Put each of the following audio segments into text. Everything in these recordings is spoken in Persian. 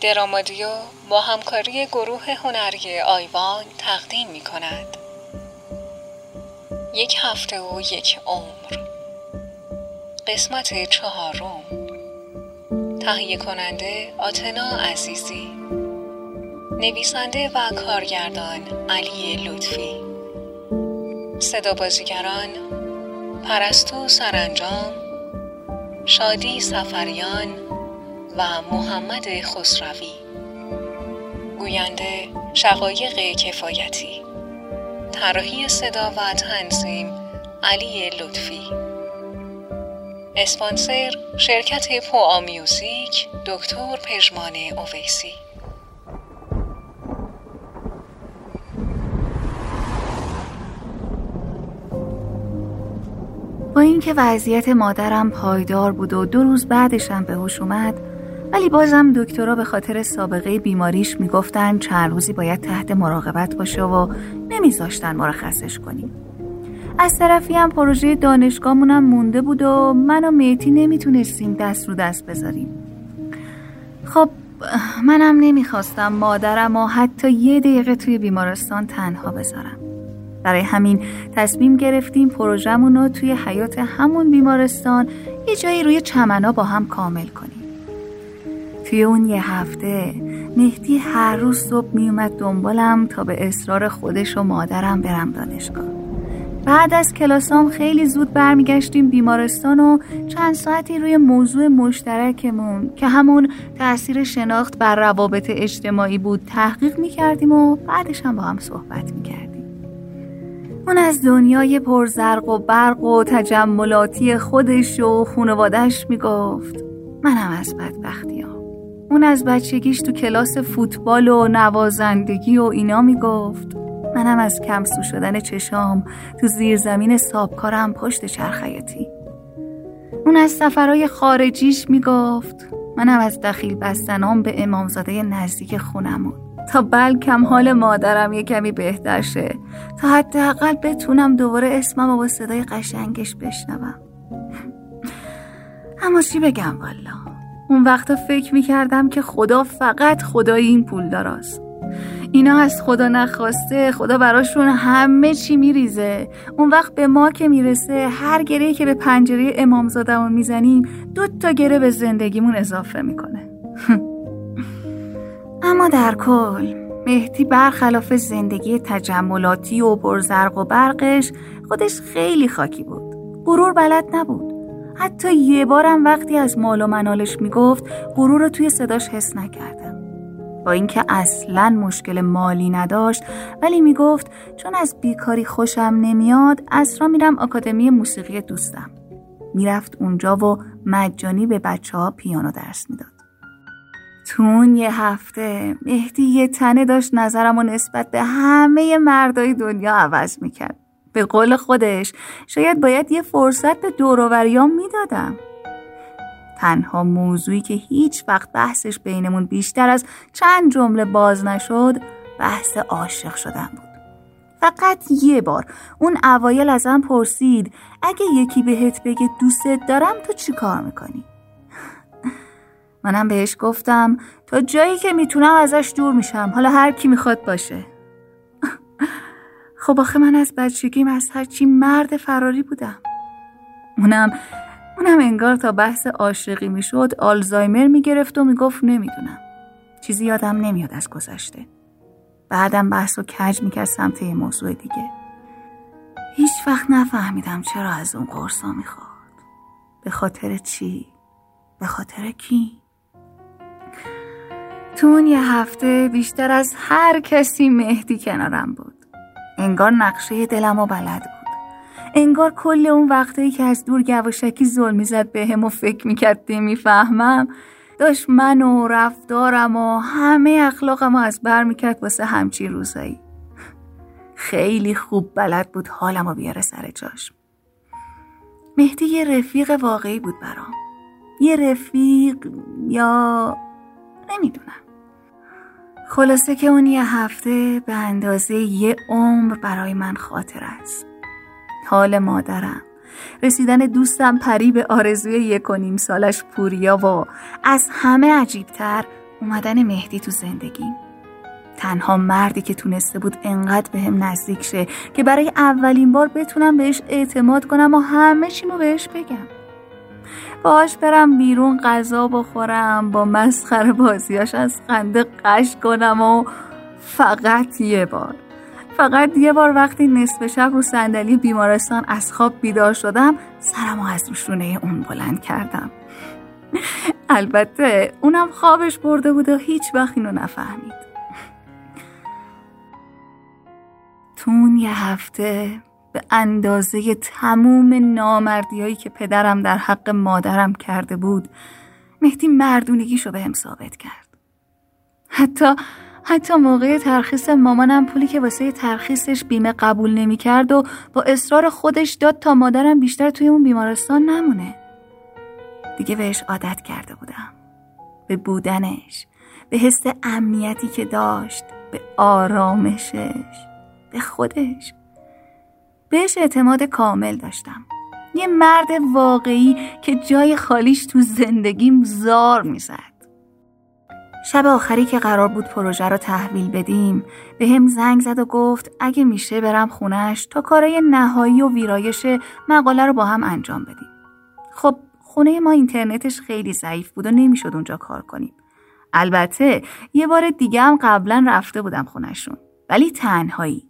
درامادیو با همکاری گروه هنری آیوان تقدیم می کند. یک هفته و یک عمر. قسمت چهارم. تهیه کننده آتنا عزیزی. نویسنده و کارگردان علی لطفی. صدا بازیگران پرستو سرانجام. شادی سفریان. و محمد خسروی. گوینده شقایق کفایتی. طراحی صدا و تنظیم علی لطفی. اسپانسر شرکت پو آمیوزیک دکتر پژمان اویسی. با اینکه وضعیت مادرم پایدار بود و دو روز بعدشم به هوش اومد ولی بازم دکترها به خاطر سابقه بیماریش می‌گفتن چند روزی باید تحت مراقبت باشه و نمیذاشتن مرخصش کنیم. از طرفی هم پروژه دانشگاهمونم مونده بود و من و میتی نمی‌تونستیم دست رو دست بذاریم. خب منم نمی‌خواستم مادرم و حتی یه دقیقه توی بیمارستان تنها بذارم. برای همین تصمیم گرفتیم پروژمون رو توی حیات همون بیمارستان یه جایی روی چمنا با هم کامل کنیم. توی اون یه هفته مهدی هر روز صبح میومد دنبالم تا به اصرار خودش و مادرم برم دانشگاه بعد از کلاسام خیلی زود برمیگشتیم بیمارستان و چند ساعتی روی موضوع مشترکمون که همون تاثیر شناخت بر روابط اجتماعی بود تحقیق می‌کردیم و بعدش هم با هم صحبت می‌کردیم اون از دنیای پرزرق و برق و تجملاتی خودش و خانوادش می‌گفت منم از بدبختی. اون از بچگیش تو کلاس فوتبال و نوازندگی و اینا می‌گفت منم از کمسو شدن چشام تو زیر زمین سابکارم پشت چرخیاتی اون از سفرهای خارجیش می‌گفت منم از دخیل بستنام به امامزاده نزدیک خونمون تا بلکم حال مادرم یه کمی بهتر شه تا حداقل بتونم دوباره اسمم و با صدای قشنگش بشنوم. اما چی بگم والا؟ اون وقتا فکر می‌کردم که خدا فقط خدای این پول داراست. اینا از خدا نخواسته خدا براشون همه چی میریزه. اون وقت به ما که می‌رسه هر گره که به پنجره امامزادمون می‌زنیم دو تا گره به زندگیمون اضافه می‌کنه. اما در کل مهدی برخلاف زندگی تجملاتی و پرزرق و برقش خودش خیلی خاکی بود. غرور بلد نبود. حتی یه بارم وقتی از مال و منالش می‌گفت غرور رو توی صداش حس نکردم. با اینکه اصلا مشکل مالی نداشت ولی می‌گفت چون از بیکاری خوشم نمیاد اصرا میرم آکادمی موسیقی دوستم. می‌رفت اونجا و مجانی به بچه ها پیانو درس می‌داد. تو اون یه هفته مهدی یه تنه داشت نظرم و نسبت به همه مردای دنیا عوض می‌کرد. به قول خودش شاید باید یه فرصت به دوروریام می‌دادم. تنها موضوعی که هیچ وقت بحثش بینمون بیشتر از چند جمله باز نشد بحث عاشق شدن بود. فقط یه بار اون اوایل ازم پرسید اگه یکی بهت بگه دوستت دارم تو چی کار می‌کنی؟ منم بهش گفتم تا جایی که می‌تونم ازش دور میشم حالا هر کی می‌خواد باشه. خب آخه من از بچگیم از هرچی مرد فراری بودم. اونم اونم انگار تا بحث عاشقی می‌شد آلزایمر می‌گرفت و می‌گفت نمی‌دونم. چیزی یادم نمیاد از گذشته. بعدم بحث و کج می‌کرد سمت یه موضوع دیگه. هیچ وقت نفهمیدم چرا از اون قرصا می‌خواد به خاطر چی؟ به خاطر کی؟ تو اون یه هفته بیشتر از هر کسی مهدی کنارم بود. انگار نقشه دلم و بلد بود. انگار کل اون وقتایی که از دور گواشکی زل می‌زد به هم و فکر می‌کرد می‌فهمم داشت من و رفتارم و همه اخلاقم از بر می‌کرد واسه همچی روزایی. خیلی خوب بلد بود حالم رو بیاره سر جاش. مهدی یه رفیق واقعی بود برام. یه رفیق یا نمی‌دونم. خلاصه که اون یه هفته به اندازه یه عمر برای من خاطر است. حال مادرم. رسیدن دوستم پری به آرزوی یک و نیم سالش پوریا و از همه عجیبتر اومدن مهدی تو زندگیم تنها مردی که تونسته بود انقدر به هم نزدیک شه که برای اولین بار بتونم بهش اعتماد کنم و همه چیمو بهش بگم. باش برم بیرون غذا بخورم با مسخره بازیاش از خنده قش کنم و فقط یه بار. فقط یه بار وقتی نصف شب رو صندلی بیمارستان از خواب بیدار شدم سرمو از روشونه اون بلند کردم. البته اونم خوابش برده بود و هیچ وقت اینو نفهمید. تو اون یه هفته به اندازه تموم نامردیایی که پدرم در حق مادرم کرده بود مهدی مردونگیشو به هم ثابت کرد. حتی حتی موقع ترخیص مامانم پولی که واسه ترخیصش بیمه قبول نمی‌کرد و با اصرار خودش داد تا مادرم بیشتر توی اون بیمارستان نمونه. دیگه بهش عادت کرده بودم. به بودنش به حس امنیتی که داشت به آرامشش به خودش. بهش اعتماد کامل داشتم. یه مرد واقعی که جای خالیش تو زندگیم زار می‌زد. شب آخری که قرار بود پروژه رو تحویل بدیم به هم زنگ زد و گفت اگه میشه برم خونش تا کارای نهایی و ویرایش مقاله رو با هم انجام بدیم. خب خونه ما اینترنتش خیلی ضعیف بود و نمی‌شد اونجا کار کنیم. البته یه بار دیگه هم قبلا رفته بودم خونشون ولی تنهایی.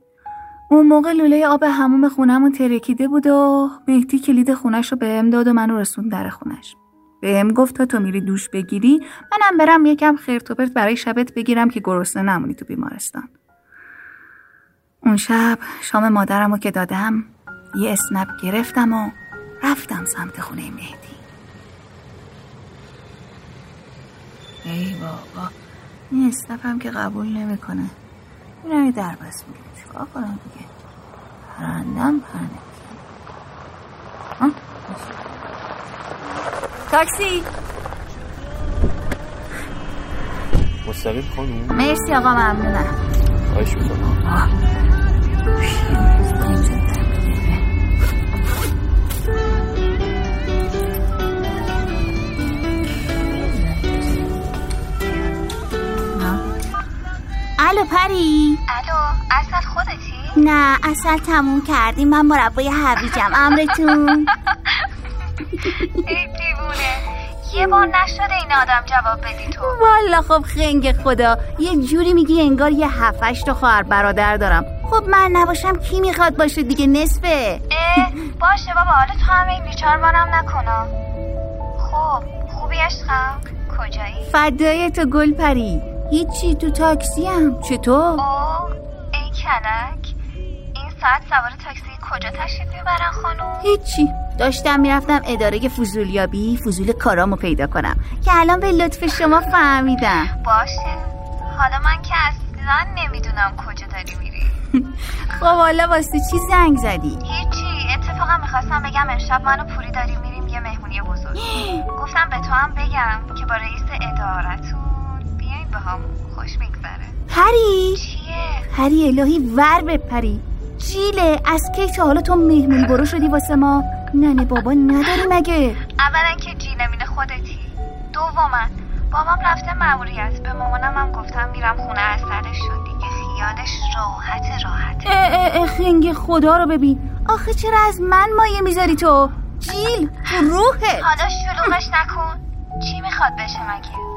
اون موقع لوله آب هموم خونمون ترکیده بود و مهدی کلید خونش رو بهم داد و منو رسون در خونش. بهم گفت تا تو میری دوش بگیری منم برم یکم خرتوپرت برای شبت بگیرم که گرسنه نمونی تو بیمارستان. اون شب شام مادرم رو که دادم یه اسنپ گرفتم و رفتم سمت خونه مهدی. ای بابا این اسنپ که قبول نمی‌کنه. این در بس میگه چیکار کنم دیگه؟ پرندم پرنده تاکسی. مستقیم خانم. مرسی آقا ممنونم. خواهش می‌کنم. الو پری. الو اصل خودتی؟ نه اصل تموم کردیم. من مربای هویجم امرتون. ای دیوونه. یه بار نشده این آدم جواب بدی تو. والا خب خنگ خدا. یه جوری میگی انگار یه هفتش تا خواهر برادر دارم. خب من نباشم کی می‌خواد باشه دیگه نصفه. اه باشه بابا. حالا تو هم این بیچار بارم نکنم خب خوبی عشقم؟ کجایی؟ فدای تو گل پری. هیچی تو تاکسی هم. چطور؟ اوه ای کلک. این ساعت سوار تاکسی کجا تشریف می‌برن خانم؟ هیچی. داشتم می‌رفتم اداره فضولیابی فضول کارامو پیدا کنم که الان به لطف شما فهمیدم. باشه. حالا من که اصلا نمی‌دونم کجا داری میری. خب حالا واسه چی زنگ زدی؟ هیچی. اتفاقا می‌خواستم بگم امشب منو پوری داریم میریم یه مهمونی بزرگ. گفتم به تو هم بگم که با رئیس ادارتون به هم خوش میگذره. پری؟ چیه؟ پری الهی ور بپری جیله از کی تا حالا تو مهمونی برو شدی واسه ما؟ ننه بابا نداری مگه؟ اولا که جیلمین خودتی. دوما بابام رفته مأموریت. به مامانم هم گفتم میرم خونه اثرش شد. دیگه خیالش راحت راحته اه اه اه خنگ خدا رو ببین. آخه چرا از من مایه می‌ذاری تو؟ جیل روحه حالا شلوغش نکن. چی می‌خواد بشه مگه؟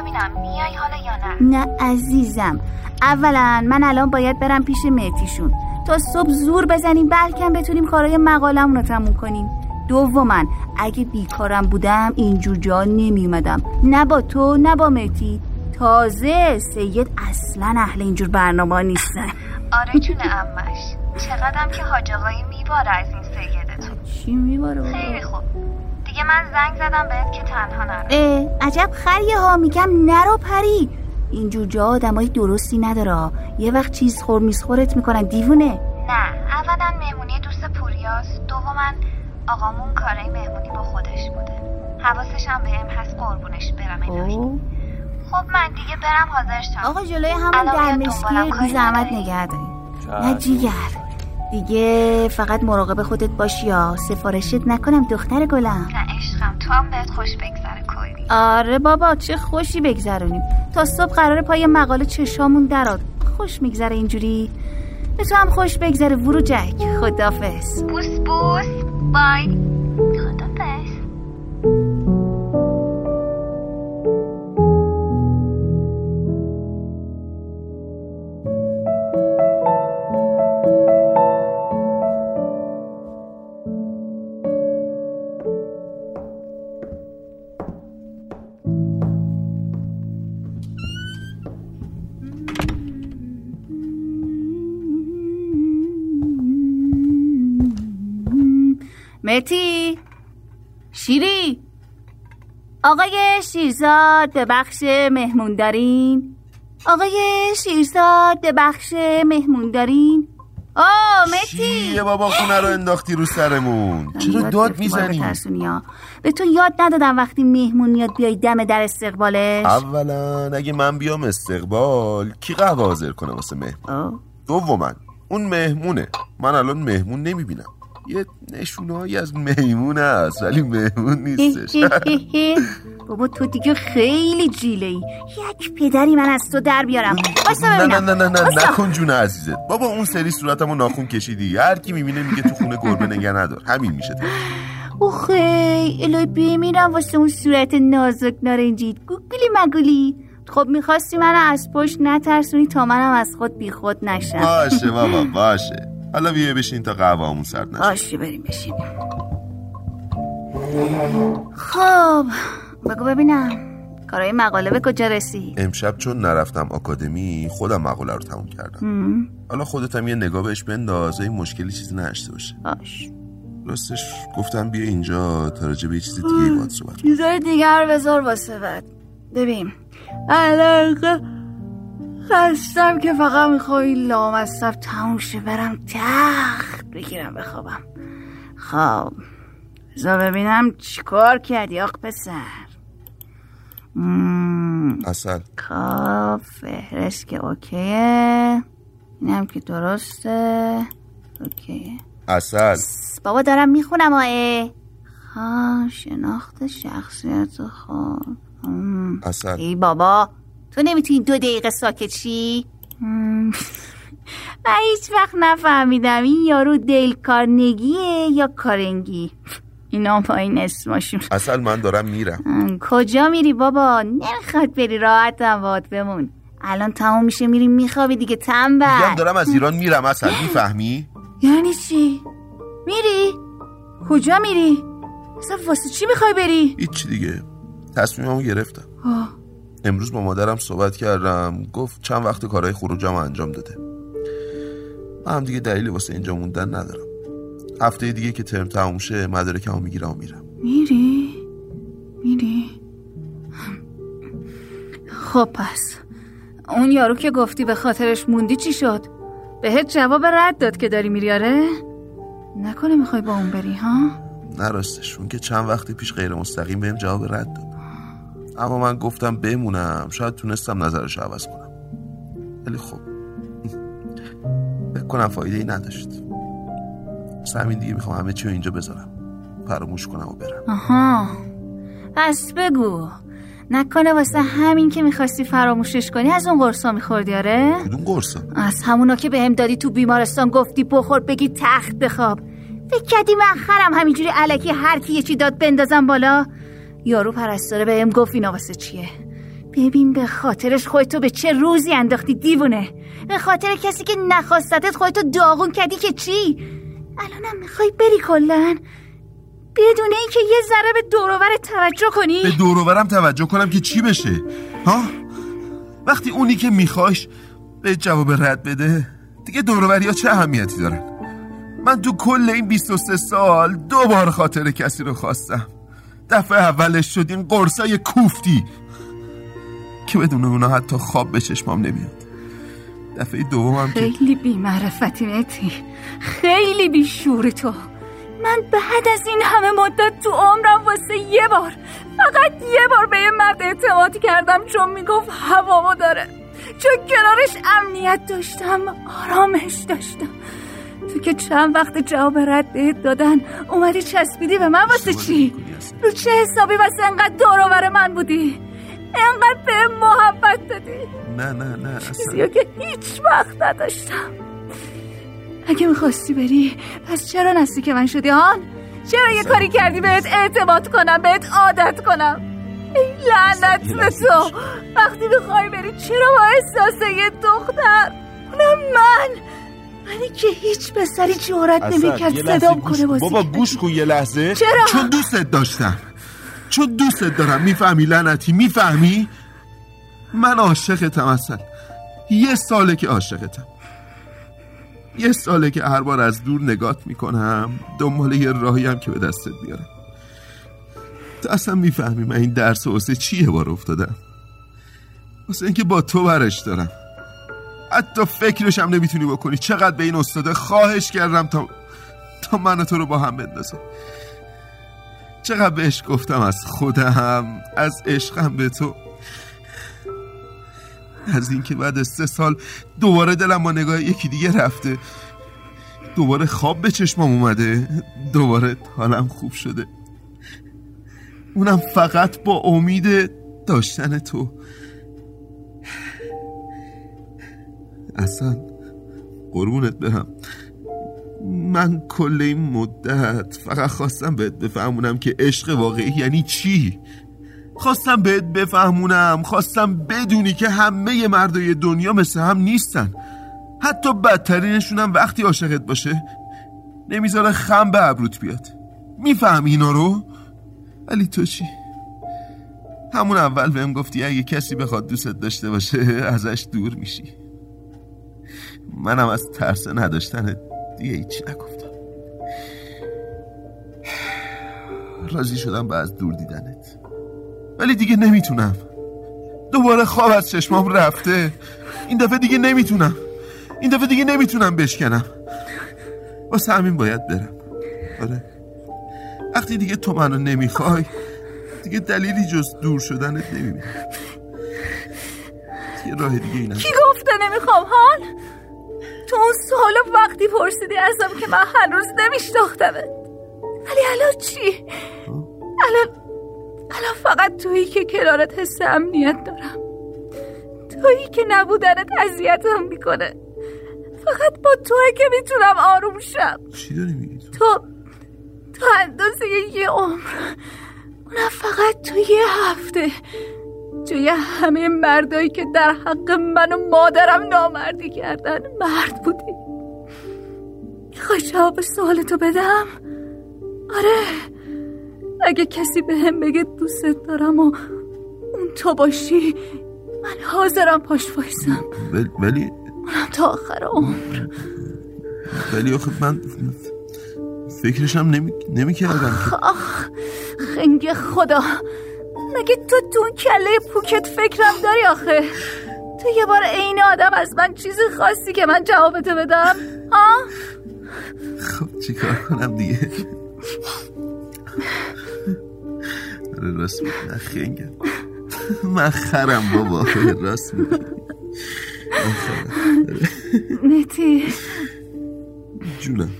ببینم. میای حالا یا نه؟ نه عزیزم. اولا من الان باید برم پیش مهتیشون تا صبح زور بزنیم بلکم بتونیم کارای مقالمون رو تموم کنیم. دوما اگه بیکارم بودم اینجور جا نمیومدم نه با تو نه با مهتی تازه سید اصلا اهل اینجور برنامه نیستن. آره جون امش چقدرم که حاج آقایی میباره از این سیدتون. چی میباره خیلی خوب. دیگه من زنگ زدم بهت که تنها نرو. عجب خریه ها میگم نرو پری. اینجور جا آدمای درستی نداره. یه وقت چیز خور میسخورت می‌کنن دیوونه. نه اولا مهمونی دوست پوریاست. دوما آقامون کارای مهمونی با خودش بوده. حواسش هم بهم هست قربونش برم الهی خب من دیگه برم حاضر شم. آقا جلوی همون در میاد دنبالم، مسکی کاری بی زحمت؟ نگه داریم. نه جیگر. دیگه فقط مراقب خودت باشی یا سفارشت نکنم دختر گلم. نه عشقم تو هم بهت خوش بگذره کلی آره بابا چه خوشی بگذرونیم. تا صبح قرار پای مقاله چشامون دراد خوش میگذره اینجوری. به تو هم خوش بگذره ورو جک. خدافز بوس بوس. بای. شیری. آقای شیرزاد به بخش مهمون دارین آقای شیرزاد به بخش مهمون دارین آه متی چیه بابا خونه رو انداختی رو سرمون؟ چرا داد می‌زنی؟ به تو یاد ندادم وقتی مهمون میاد بیای دم در استقبالش. اولا اگه من بیام استقبال کی قهوه حاضر کنه واسه مهمون. دوما اون مهمونه. من الان مهمون نمی‌بینم. یه نشونهایی از میمون هست ولی مهمون نیستش. بابا تو دیگه خیلی جیله ای. یک پدری من از تو در بیارم. نه نه نه نه نه. نکن جون عزیزت. بابا اون سری صورتمو ناخون کشیدی. هر کی می‌بینه میگه تو خونه گربه نگه ندار. همین میشه. اوخی الهی بمیرم واسه اون صورت نازک نارنجید گوگلی مگولی. خب می‌خواستی منو از پشت نترسونی تا منم از خود بیخود نشم. باشه بابا باشه. حالا بیا بشین تا قهوه‌مون سرد نشه. باشه بریم بشینیم خب بگو ببینم. کارای مقاله به کجا رسی امشب چون نرفتم آکادمی خودم مقاله رو تموم کردم. حالا خودت هم یه نگاه بهش بنداز این مشکلی چیزی نداشته باشه. باش. راستش گفتم بیا اینجا تا راجع به چیز دیگه باید صحبت کنیم. چیزای دیگر بذار واسه بعد. ببین. علاقه خستم که فقط می‌خوای لامصب تموم شه برم تخت بگیرم بخوابم. خب بذار ببینم چیکار کردی آق پسر. مم، اصل. خب فهرست که اوکیه. اینم که درسته. اوکیه. اصل. بابا دارم می‌خونم آه ها شناخت شخصیت مم. اصل. ای بابا. تو نمی‌تونی دو دقیقه ساکت شی؟ مم. من هیچ وقت نفهمیدم. این یارو دلکارنگیه یا کارنگی؟ اینا پایین اسمشون. اصل من دارم میرم. کجا میری بابا؟ نمی‌خواد بری راحت هم باد بمون. الان تموم میشه میری میخوابی دیگه. میگم تنبل دارم از ایران میرم اصل. می‌فهمی؟ یعنی چی؟ میری؟ کجا میری؟ اصلا واسه چی می‌خوای بری؟ هیچی دیگه. تصمیممو گرفتم. آه. امروز با مادرم صحبت کردم گفت چند وقت کارهای خروجم انجام داده من هم دیگه دلیلی واسه اینجا موندن ندارم هفته دیگه که ترم تموم شه مدارکمو می‌گیرم و میرم میری؟ میری؟ خب پس اون یارو که گفتی به خاطرش موندی چی شد؟ بهت جواب رد داد که داری میری آره؟ نکنه می‌خوای با اون بری ها؟ نه راستش اون که چند وقت پیش غیر مستقیم بهم جواب رد داد اما من گفتم بمونم شاید تونستم نظرش عوض کنم. ولی خب فکر کنم فایده ای نداشت. واسه همین دیگه می‌خوام همه چی رو اینجا بذارم. فراموش کنم و برم. آها. پس بگو نکنه واسه همین که می‌خواستی فراموشش کنی از اون قرصا میخوردی آره؟ کدوم قرصا؟ از همونا که بهم دادی تو بیمارستان گفتی بخور بگی تخت بخواب. فکر کردی من خرم همینجوری علکی هر کی یه چی داد بندازم بالا؟ یارو پرستاره بهم گفت اینا واسه چیه؟ ببین به خاطرش خودتو به چه روزی انداختی دیوونه؟ به خاطر کسی که نخواستتت خودتو داغون کردی که چی؟ الانم می‌خوای بری کلن بدون اینکه یه ذره به دوروبر توجه کنی؟ به دوروبرم توجه کنم که چی بشه؟ ها؟ وقتی اونی که میخواش به جواب رد بده دیگه دوروبری ها چه اهمیتی دارن؟ من تو کل این 23 سال دو بار خاطر کسی رو خواستم. دفعه اولش شد این قرصای کوفتی که بدون اونا حتی خواب به چشمام نمیاد. دفعه دومم که خیلی بی معرفتی خیلی بی شور تو. من بعد از این همه مدت تو عمرم واسه یه بار فقط یه بار به یه مرد اعتماد کردم چون می‌گفت هوامو داره. چون کنارش امنیت داشتم آرامش داشتم. تو که چند وقت جواب رد بهت دادن اومدی چسبیدی به من واسه چی؟ رو چه حسابی واسه انقدر دور من بودی؟ انقدر به محبت دادی؟ نه نه نه چیزی که هیچ وقت نداشتم. اگه می‌خواستی بری پس چرا نزدیک من شدی هان؟ چرا یه کاری کردی بهت اعتماد کنم بهت عادت کنم؟ ای لعنت به تو. وقتی می‌خوای بری چرا با احساس یه دختر؟ اونم من. منی که هیچ پسری جورت نمی‌کرد صدام کنه بازی بابا گوش کن یه لحظه. چرا؟ چون دوستت داشتم. چون دوستت دارم. می‌فهمی لعنتی؟ می‌فهمی؟ من عاشقتم اصلا. یه ساله که عاشقتم. یه ساله که هر بار از دور نگات می‌کنم دنبال یه راهیم که به دستت بیارم تو اصلا می‌فهمی من این درس واسه چیه بار افتادم؟ واسه اینکه با تو برش دارم. حتی فکرش هم نمی‌تونی بکنی. چقدر به این استاده خواهش کردم تا تا من تو رو با هم بندازه. چقدر بهش گفتم از خودم از عشقم به تو. از اینکه بعد سه سال دوباره دلم با نگاه یکی دیگه رفته. دوباره خواب به چشمم اومده. دوباره حالم خوب شده. اونم فقط با امید داشتن تو. اصلا قربونت برم. من کل این مدت فقط خواستم بهت بفهمونم که عشق واقعی یعنی چی. خواستم بهت بفهمونم خواستم بدونی که همه مردای دنیا مثل هم نیستن. حتی بدترینشون هم وقتی عاشقت باشه. نمی‌ذاره خم به ابروت بیاد. می‌فهمی اینا رو؟ ولی تو چی؟ همون اول بهم گفتی اگه کسی بخواد دوستت داشته باشه ازش دور میشی. منم از ترس نداشتن دیگه هیچی نگفتم. راضی شدم به از دور دیدنت. ولی دیگه نمی‌تونم. دوباره خواب از چشمام رفته. این دفعه دیگه نمی‌تونم. این دفعه دیگه نمی‌تونم بشکنم. واسه همین باید برم. آره. وقتی دیگه تو منو نمی‌خوای دیگه دلیلی جز دور شدنت نمی‌بینم. یه راه دیگه اینم کی گفته نمی‌خوام حال؟ تو اون سال وقتی پرسیدی ازم که من هنوز نمیشناختمت. ولی الان چی؟ الان الان فقط تویی که کنارت حس امنیت دارم. تویی که نبودنت اذیتم می‌کنه. فقط با توی که می‌تونم آروم شم. چی داری میگی تو؟ تو اندازه یه عمر. اونم فقط تو یه هفته. جای همه مردایی که در حق من و مادرم نامردی کردن مرد بودی. می‌خوای جواب سوالتو بدم؟ آره. اگه کسی به هم بگه دوستت دارم و اون تو باشی من حاضرم پاش وایسم. ولی اونم تا آخر عمر. ولی آخه من فکرشم نمی, نمی کردم آخ خنگ خدا. مگه تو تو کله پوکت فکرم داری آخه؟ تو یه بار عین آدم از من چیزی خواستی که من جوابتو بدم ها خب چیکار کنم دیگه؟ آره راست میگی. من خنگم. من خرم بابا. راست نتی. جونم.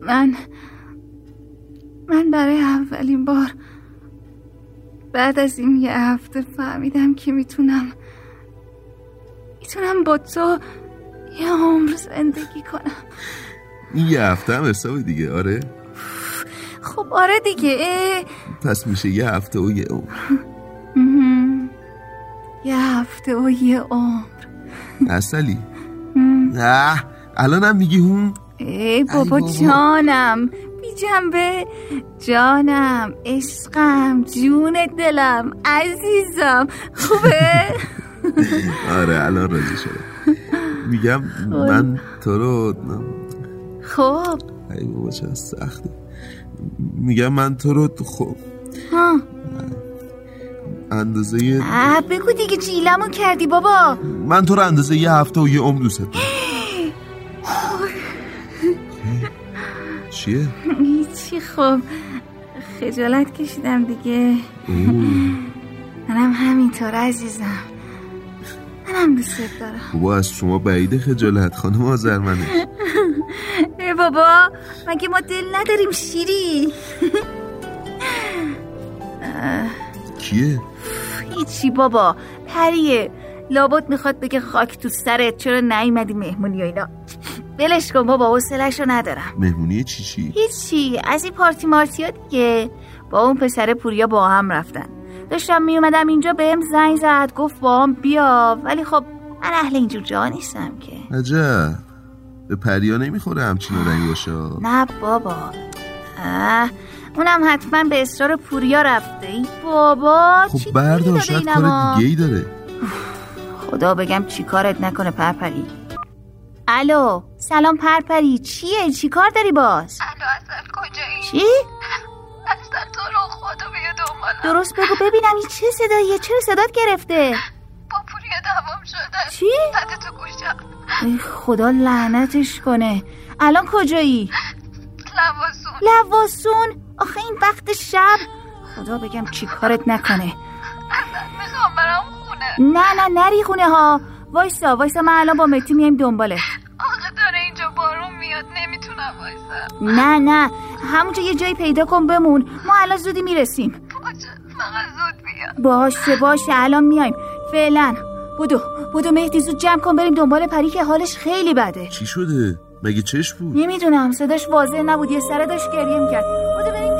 من من برای اولین بار بعد از این یه هفته فهمیدم که می‌تونم می‌تونم با تو یه عمر زندگی کنم. این یه هفته هم حساب دیگه آره؟ خب آره دیگه پس میشه یه هفته و یه عمر. یه هفته و یه عمر. اصلی؟ نه الان هم میگی هون؟ ای بابا. جانم. جنبه. جانم عشقم جون دلم عزیزم. خوبه؟ آره الان راضی شدم. میگم من تو رو خب. ای بابا چه سخته میگم من تو رو خب. ها. اندازه بگو دیگه جیلمو کردی بابا. من تو رو اندازه یه هفته و یه عمر دوست دارم. چیه؟ هیچی خب خجالت کشیدم دیگه. منم همینطور عزیزم. منم دوست دارم. بابا از شما بعیده خجالت خانم آزرمنه ای بابا مگه ما دل نداریم شیری؟ کیه؟ هیچی بابا پریه. لابد می‌خواد بگه خاک تو سرت چرا نیومدی مهمونی و اینا؟ ولش کن بابا حوصلش رو ندارم. مهمونی چی چی؟ هیچی از این پارتی مارتی ها دیگه. با اون پسر پوریا با هم رفتن. داشتم میومدم اینجا بهم زنگ زد گفت با هم بیا. ولی خب من اهل اینجور جا نیستم که. عجب. به پریا نمی‌خوره همچین آدمی باشه نه بابا. اه اونم حتما به اصرار پوریا رفته. ای بابا چی خب بردار شاید اینما؟ کار دیگه ای داره. خدا بگم چی کارت نکنه پرپری. الو سلام پرپری چیه؟ چی کار داری باز؟ الو اصل کجایی؟ چی؟ اصل تو رو خدا بیا دنبالم. درست بگو ببینم این چه صداییه چرا صدات گرفته؟ با پوریا دوام شده. چی؟ تو گوشم. ای خدا لعنتش کنه. الان کجایی؟ لواسون. لواسون؟ آخه این وقت شب. خدا بگم چی کارت نکنه. می‌خوام برم خونه. نه نه نری خونه ها وایسا وایسا من الان با متی میایم دنباله. نه نه همونجا یه جایی پیدا کن بمون. ما الان زودی می‌رسیم. باشه فقط زود بیا باشه باشه الان میایم. فعلا. بودو بودو مهدی زود جمع کن بریم دنبال پری که حالش خیلی بده. چی شده؟ مگه چش بود؟ نمی‌دونم صداش واضح نبود یه سره داشت گریه می‌کرد. بودو بریم